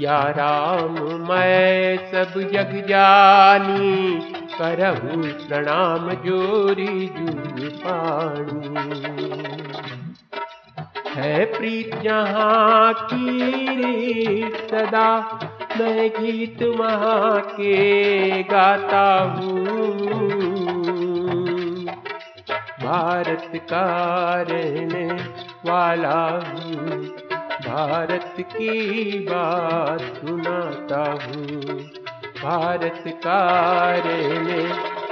सिया राम, मैं सब जग जानी करहु, प्रणाम जोरी जुग पाणी है प्रीत जहाँ की सदा, मैं गीत वहाँ के गाता हूँ। भारत का रहने वाला हूँ भारत की बात सुनाता हूँ। भारत का रहने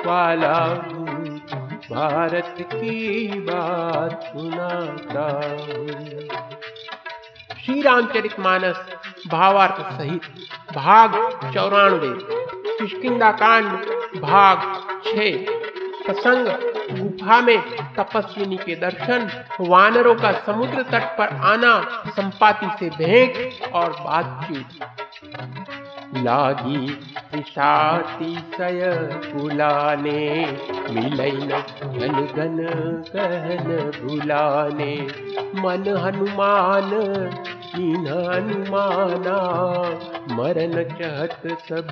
वाला हूँ। भारत की बात सुनाता हूँ। श्री रामचरित मानस भावार्थ सहित भाग चौरानवे किशकिंदा कांड भाग छ प्रसंग गुफा में तपस्विनी के दर्शन, वानरों का समुद्र तट पर आना, संपाति से भेंट और बातचीत। लागी सय बुलाने, मिलन कहन मन हनुमान हनुमाना मरण चहत सब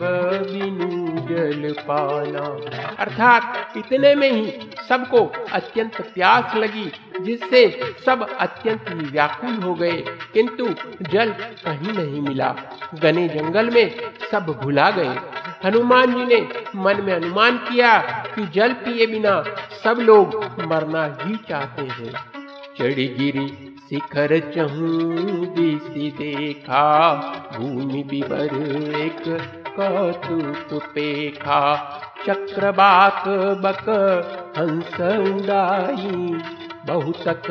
बिनु जल पाना। अर्थात इतने में ही सबको अत्यंत प्यास लगी, जिससे सब अत्यंत व्याकुल हो गए। किंतु जल कहीं नहीं मिला। घने जंगल में सब भुला गए। हनुमान जी ने मन में अनुमान किया कि जल पिए बिना सब लोग मरना ही चाहते हैं। चढ़ी गिरी शिखर चहू दिसी देखा भूमि बिबर एक कौतुक पेखा। चक्रबाक बक हंस उड़ाई बहुतक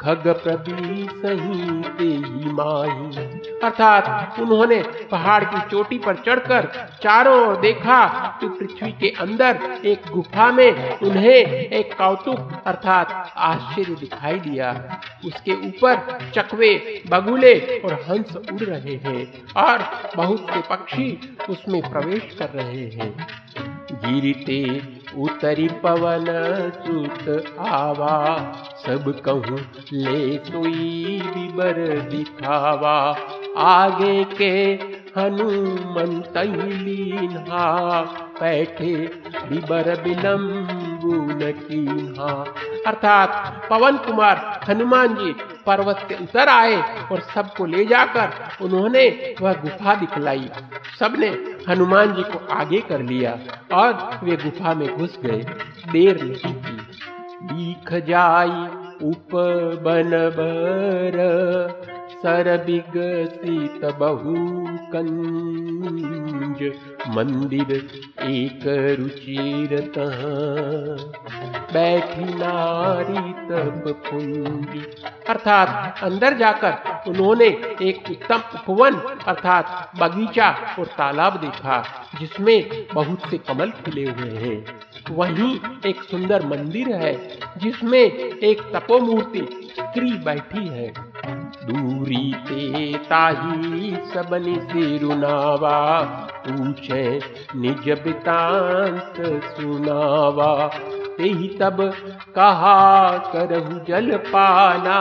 खग प्रदी सही ही माही। अर्थात उन्होंने पहाड़ की चोटी पर चढ़कर चारों ओर देखा तो पृथ्वी के अंदर एक गुफा में उन्हें एक कौतुक अर्थात आश्चर्य दिखाई दिया। उसके ऊपर चकवे, बगुले और हंस उड़ रहे हैं और बहुत से पक्षी उसमें प्रवेश कर रहे हैं। गिरते उतरी पवन सुत आवा सब कहूँ ले बिबर दिखावा। आगे के हनुमंत लीन्हा बैठे बिबर बिलम्बुन कीन्हा अर्थात पवन कुमार हनुमान जी पर्वत से उतर आए और सबको ले जाकर उन्होंने वह गुफा दिखलाई। सबने हनुमान जी को आगे कर लिया और वे गुफा में घुस गए। देर नहीं की दीख जाई उप बन बर सर विगसित बहु कंज मंदिर एक रुचिर बैठी नारी तब पुंजी। अर्थात अंदर जाकर उन्होंने एक उत्तम उपवन, अर्थात बगीचा और तालाब देखा, जिसमें बहुत से कमल खिले हुए हैं। वहीं एक सुंदर मंदिर है, जिसमें एक तपोमूर्ति स्त्री बैठी है। दूरी ते ताही सबनि सिरुनावा पूछे निज बितांत सुनावा। ही तब कहा करहु जल पाना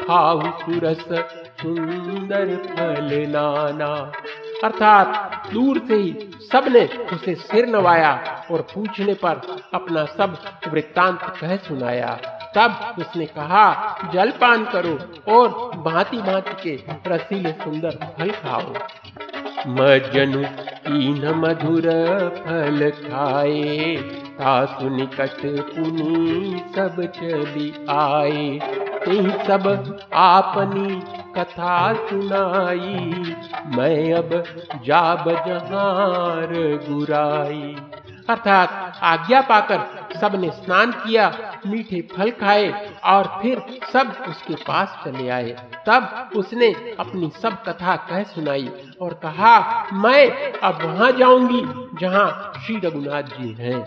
खाऊ सुरस सुंदर फल नाना अर्थात दूर से ही सबने उसे सिर नवाया और पूछने पर अपना सब वृत्तांत कह सुनाया। तब उसने कहा, जलपान करो और भांति भांति के रसीले सुंदर फल खाओ। मजनु तीन मधुर फल खाए तासु निकट पुनी सब चली आए। ते सब आपनी कथा सुनाई, मैं अब जाब जहार गुराई अर्थात आज्ञा पाकर सबने स्नान किया, मीठे फल खाए और फिर सब उसके पास चले आए। तब उसने अपनी सब कथा कह सुनाई और कहा, मैं अब वहाँ जाऊँगी जहाँ श्री रघुनाथ जी हैं।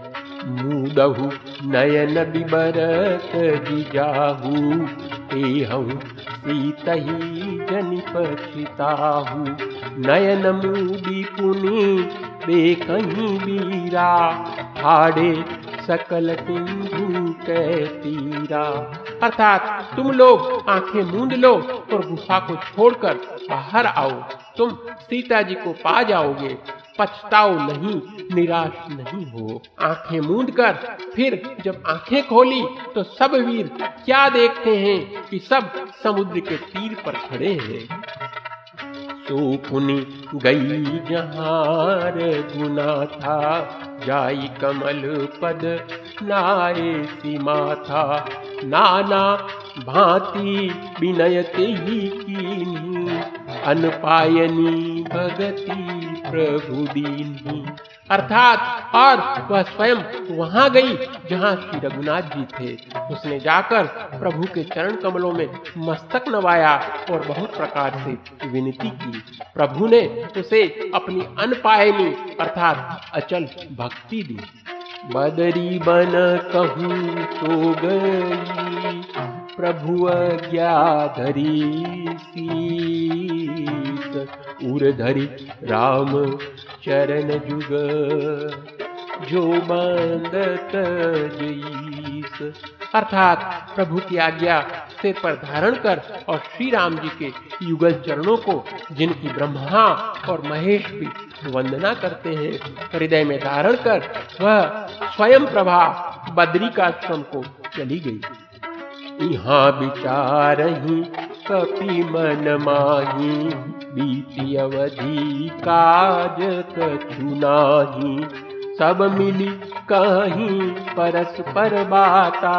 नयन बिबरत हूँ सीतही पछिताहू नयन मूडी पुनी बे कहीं बीरा फाड़े सकल सिंधु के तीरा अर्थात तुम लोग आँखें मूंद लो और गुफा को छोड़कर बाहर आओ। तुम सीता जी को पा जाओगे। पछताओ नहीं, निराश नहीं हो। आँखें मूंद कर, फिर जब आँखें खोली तो सब वीर क्या देखते हैं कि सब समुद्र के तीर पर खड़े हैं। सुपुनी गई जहार गुना था जाई कमल पद नारे सीमा था नाना भांति विनयते ही कीनी अनपायनी भगति प्रभु दीनी अर्थात और वह स्वयं वहाँ गई जहाँ श्री रघुनाथ जी थे। उसने जाकर प्रभु के चरण कमलों में मस्तक नवाया और बहुत प्रकार से विनती की। प्रभु ने उसे अपनी अनपायनी अर्थात अचल भक्ति दी। बदरी बन कहू सो गई, प्रभु अज्ञा धरी उर धरी राम चरण जुग, जो बंदत जईस अर्थात प्रभु की आज्ञा सिर पर धारण कर और श्री राम जी के युगल चरणों को, जिनकी ब्रह्मा और महेश भी वंदना करते हैं, हृदय में धारण कर वह स्वयं प्रभा बद्री का श्रम को चली गई। यहाँ विचार ही कपि मन माही, बीती अवधि काज कछु नाही। सब मिली कहीं परस्पर बाता,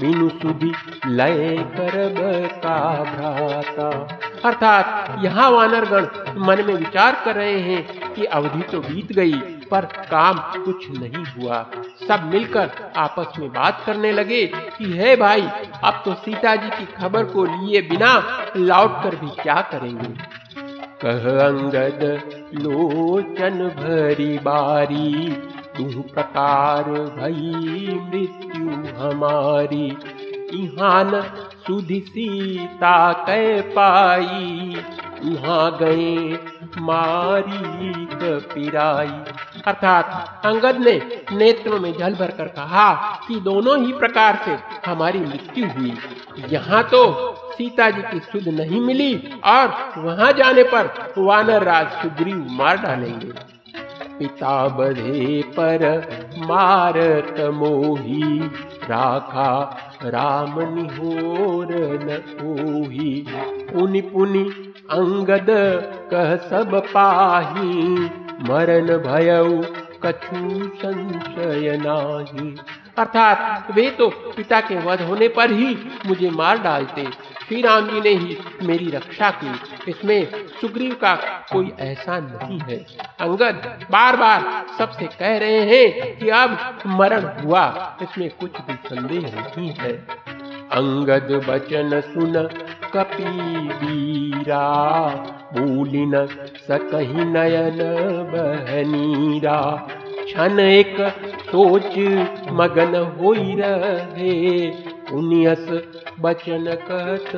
बिनु सुधी लय करब का भ्राता। अर्थात यहाँ वानरगण मन में विचार कर रहे हैं कि अवधि तो बीत गई पर काम कुछ नहीं हुआ। सब मिलकर आपस में बात करने लगे कि, है भाई, अब तो सीता जी की खबर को लिए बिना लौट कर भी क्या करेंगे? कह अंगद लोचन भरी बारी तू प्रकार भई मृत्यु हमारी। इहान सुधि सीता कह पाई वहाँ गए मारी कपिराई अर्थात अंगद ने नेत्रों में जल भर कर कहा कि दोनों ही प्रकार से हमारी मृत्यु हुई। यहाँ तो सीता जी की सुध नहीं मिली और वहाँ जाने पर वानर राज सुग्रीव मार डालेंगे। पिता बधे पर मारत मोही, राखा राम निहोर न ओही पुनि पुनि अंगद कह सब पाही, मरण भयऊ कछु संशय नाही। अर्थात वे तो पिता के वध होने पर ही मुझे मार डालते। श्री राम जी ने ही मेरी रक्षा की। इसमें सुग्रीव का कोई ऐसा नहीं है। अंगद बार बार सबसे कह रहे हैं कि अब मरण हुआ। इसमें कुछ भी संदेह नहीं है। अंगद बचन सुन कपी वीरा बोली न सकही नयन बहनीरा। क्षण एक सोच मगन हो रहे उनियस बचन कहत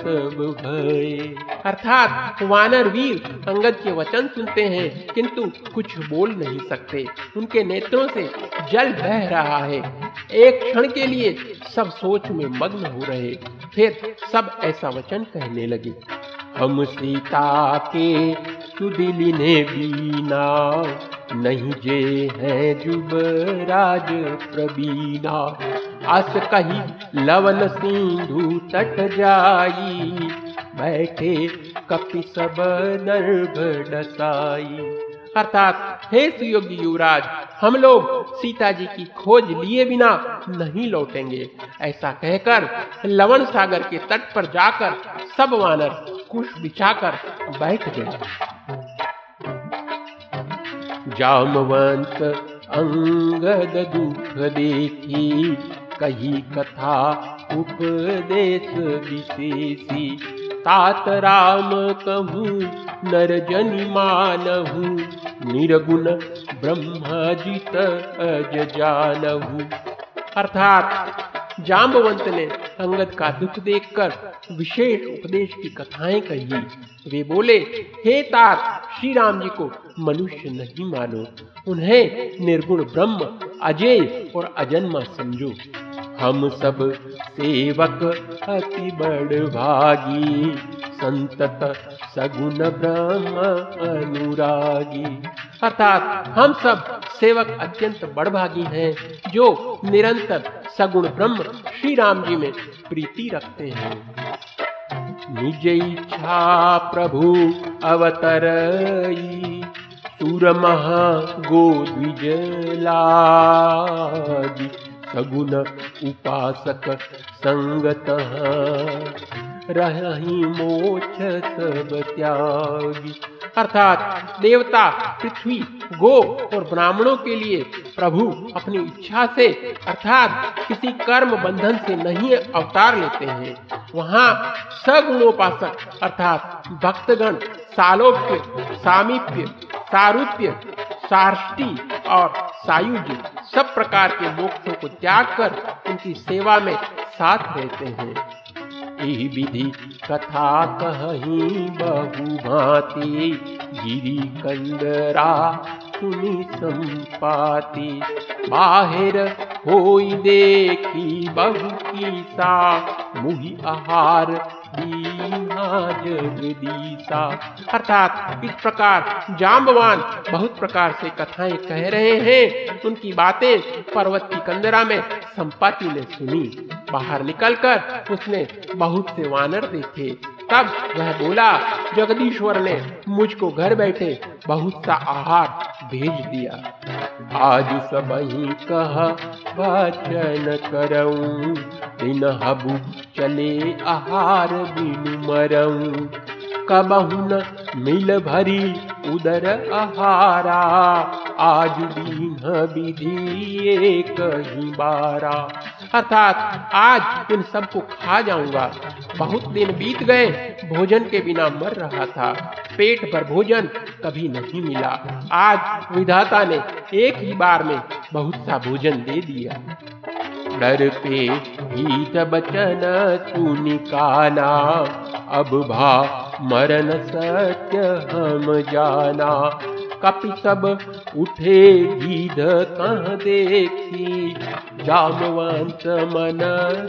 सब भय। अर्थात वानर वीर अंगद के वचन सुनते हैं, किंतु कुछ बोल नहीं सकते। उनके नेत्रों से जल बह रहा है। एक क्षण के लिए सब सोच में मग्न हो रहे। फिर सब ऐसा वचन कहने लगे, हम सीता के सुदिली ने बीना, नहीं जे है जुबराज प्रबीना अस कही लवन सिंधु तट जाई, बैठे कपि सब नर्भ डसाई अर्थात, हे सुयोगी युवराज, हम लोग सीता जी की खोज लिए बिना नहीं लौटेंगे। ऐसा कहकर लवण सागर के तट पर जाकर सब वानर कुश बिछाकर बैठ गए। जामवंत अंगद दुख देखी कही कथा, उपदेश विशेषी। तात राम कहूँ, नर जनि मानहु। निर्गुण ब्रह्मजित अज जानहु। अर्थात जाम्बवंत ने अंगद का दुख देखकर विशेष उपदेश की कथाएँ कही। वे बोले, हे तात श्री राम जी को मनुष्य नहीं मानो। उन्हें निर्गुण ब्रह्म, अजय और अजन्मा समझो। हम सब सेवक अति बड़ भागी संतत सगुण ब्रह्म अनुरागी। अर्थात हम सब सेवक अत्यंत बड़भागी हैं, जो निरंतर सगुण ब्रह्म श्री राम जी में प्रीति रखते हैं। निज इच्छा प्रभु अवतर सुर महा गो द्विजलागी सगुण उपासक संगत रही मोक्ष सब त्यागी। अर्थात देवता, पृथ्वी, गो और ब्राह्मणों के लिए प्रभु अपनी इच्छा से, अर्थात किसी कर्म बंधन से नहीं अवतार लेते हैं। वहाँ सगुणोपासक अर्थात भक्तगण, सालोक्य, सामीप्य सारूप्य सार्ष्टि और सायुज सब प्रकार के मोक्षों को त्याग कर उनकी सेवा में साथ रहते हैं। एहि विधि कथा कही बहु भांति गिरी कंदरा सुनी संपाती। बाहिर होई देखी बहु की सा, मुहि आहार जगदीसा अर्थात इस प्रकार जाम्बवान बहुत प्रकार से कथाएँ कह रहे हैं। उनकी बातें पर्वत की कंदरा में संपत्ति ने सुनी। बाहर निकलकर उसने बहुत से वानर देखे। तब वह बोला, जगदीश्वर ने मुझको घर बैठे बहुत सा आहार भेज दिया। आज सब ही कह वचन करऊं दिन हबु चले आहार बिनु मरऊं। कबहु न मिल भरी उदर आहारा, आज दीन विधि एक ही बारा। अर्थात आज इन सबको खा जाऊँगा। बहुत दिन बीत गए, भोजन के बिना मर रहा था। पेट पर भोजन कभी नहीं मिला। आज विधाता ने एक ही बार में बहुत सा भोजन दे दिया। डर पे हित बचन तू निकाला अब भा मरण सत्य हम जाना। कपि सब उठे गीध कह देखी, जामवंत मन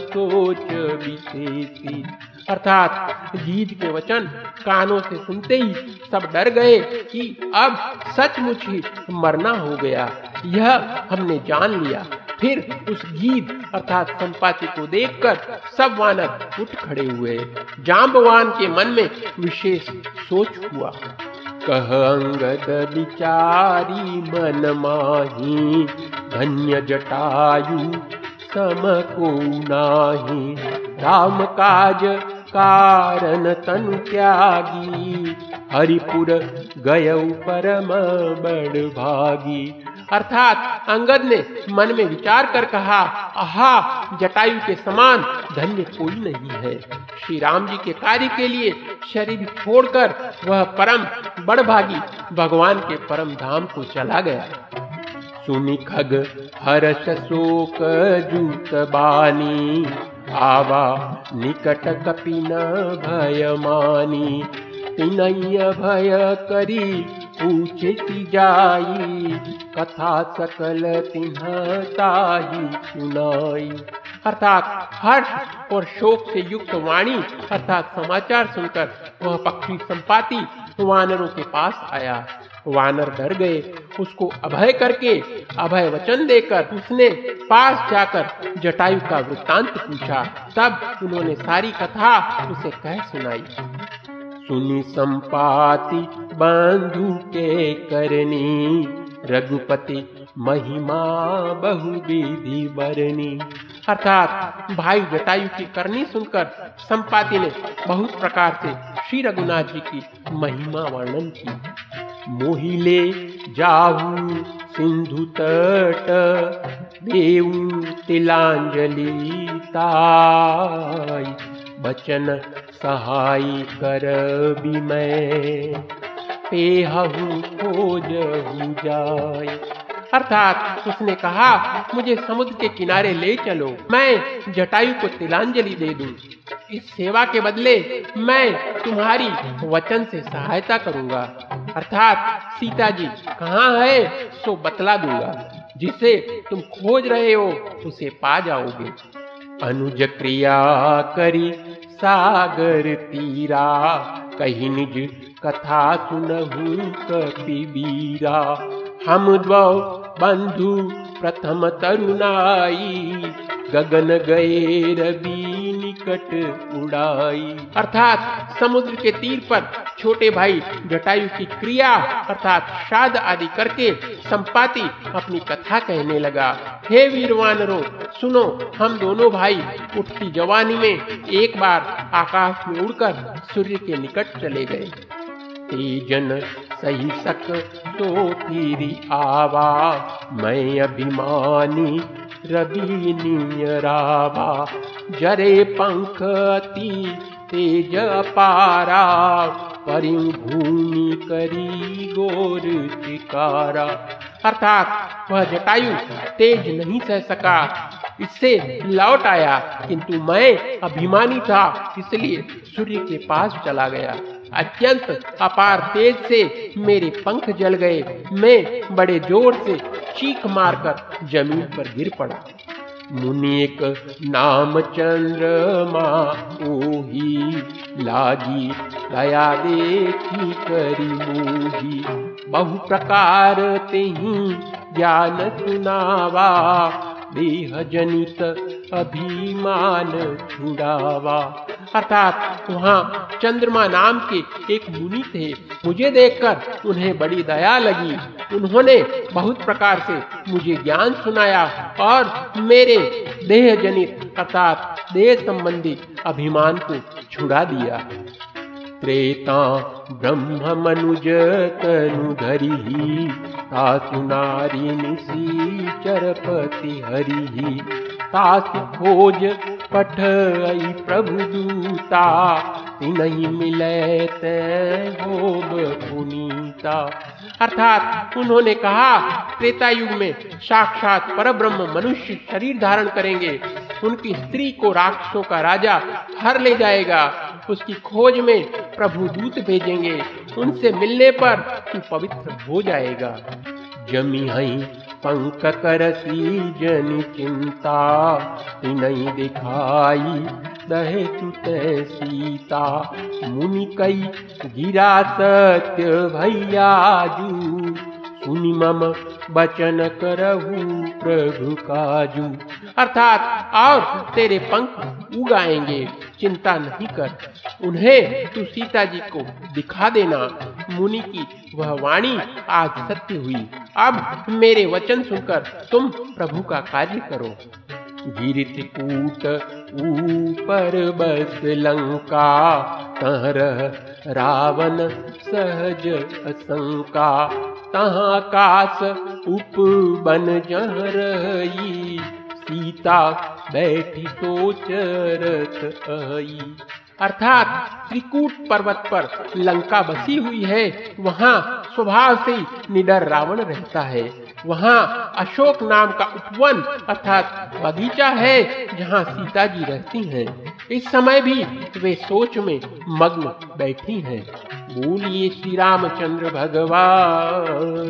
सोच विशेषी। अर्थात गीत के वचन कानों से सुनते ही सब डर गए कि अब सचमुच ही मरना हो गया। यह हमने जान लिया। फिर उस गीत अर्थात संपाति को देखकर सब वानर उठ खड़े हुए। जाम्बवान के मन में विशेष सोच हुआ। कह अंगद विचारी मन माही धन्य जटायु सम को नाही राम काज कारण तनु त्यागी हरिपुर गय परम बड़ भागी अर्थात अंगद ने मन में विचार कर कहा, आहा, जटायु के समान धन्य कोई नहीं है। श्री राम जी के कार्य के लिए शरीर छोड़कर वह परम बड़भागी भगवान के परम धाम को चला गया। सुनि खग हर्ष शोक जूत बानी, आवा निकट कपिन भय तिनय भय करी पूछे जाई, कथा सकल तिन्हताही सुनाई। अर्थात हर्ष और शोक से युक्त वाणी, अर्थात समाचार सुनकर वह पक्षी संपाति वानरों के पास आया। वानर डर गए, उसको अभय करके अभय वचन देकर उसने पास जाकर जटायु का वृत्तांत पूछा। तब उन्होंने सारी कथा उसे कह सुनाई। सुनी संपाति बंधु के करनी, रघुपति महिमा बहु विधि बरनी। अर्थात भाई जटायु की करनी सुनकर संपाति ने बहुत प्रकार से श्री रघुनाथ जी की महिमा वर्णन की। मोहिले जाहू सिंधु तट, देऊ तिलांजलि ताई, बचन सहाय कर भी मैं पेहू खोजहू जाय। अर्थात उसने कहा, मुझे समुद्र के किनारे ले चलो। मैं जटायु को तिलांजलि दे दूँ। इस सेवा के बदले मैं तुम्हारी वचन से सहायता करूँगा। अर्थात सीता जी कहाँ है, सो बतला दूँगा। जिसे तुम खोज रहे हो, उसे पा जाओगे। अनुज क्रिया करी सागर तीरा कहीं निज कथा सुनहु कपिबीरा हम द्वौ बंधु प्रथम तरुणाई गगन गए रवि निकट उड़ाई। अर्थात समुद्र के तीर पर छोटे भाई जटायु की क्रिया, अर्थात श्राद्ध आदि करके संपाति अपनी कथा कहने लगा। हे वीरवानरो, सुनो, हम दोनों भाई उठती जवानी में एक बार आकाश में उड़कर सूर्य के निकट चले गए। तेजन सही सक तो फिर आवा मैं अभिमानी रवि नियरावा जरे पंख अति तेज पारा परिभूमि करी गोर चिकारा। अर्थात, वह जटायु तेज नहीं सह सका। इससे लौट आया, किंतु मैं अभिमानी था, इसलिए सूर्य के पास चला गया। अत्यंत अपार तेज से मेरे पंख जल गए। मैं बड़े ज़ोर से चीख मारकर ज़मीन पर गिर पड़ा। मुनि एक नाम चंद्रमा ओही लागी, दया देखी करी मोही बहु प्रकार ते ज्ञान सुनावा, देह जनित अभिमान छुड़ावा। अर्थात वहाँ चंद्रमा नाम के एक मुनि थे। मुझे देखकर उन्हें बड़ी दया लगी। उन्होंने बहुत प्रकार से मुझे ज्ञान सुनाया और मेरे देह जनित अर्थात देह संबंधी अभिमान को छुड़ा दिया। त्रेता ब्रह्म मनुज तनु धरी तासु नारी निशी चरपति हरि तासु खोज पठ प्रभु दूता नहीं मिले ते होब पुनीता। अर्थात उन्होंने कहा त्रेता युग में साक्षात पर ब्रह्म मनुष्य शरीर धारण करेंगे। उनकी स्त्री को राक्षसों का राजा हर ले जाएगा। उसकी खोज में प्रभु दूत भेजेंगे। उनसे मिलने पर तू पवित्र हो जाएगा। जमी हई पंख करसी जन चिंता नहीं दिखाई दहे तुते सीता। मुनि कई गिरा सत्य भैया जू, सुनि मम बचन करहु प्रभु काजू। अर्थात और तेरे पंख उगाएँगे। चिंता नहीं कर। उन्हें तू सीता जी को दिखा देना। मुनि की वह वाणी आज सत्य हुई। अब मेरे वचन सुनकर तुम प्रभु का कार्य करो। कूट ऊपर बस लंका, तहर रावण सहज असंका। तहाँ कास उप बन जह रही सीता बैठी सोचरत आई। अर्थात त्रिकूट पर्वत पर लंका बसी हुई है, वहाँ स्वभाव से निडर रावण रहता है। वहाँ अशोक नाम का उपवन अर्थात बगीचा है जहाँ सीता जी रहती हैं। इस समय भी वे सोच में मग्न बैठी हैं। बोलिए श्री रामचंद्र भगवान।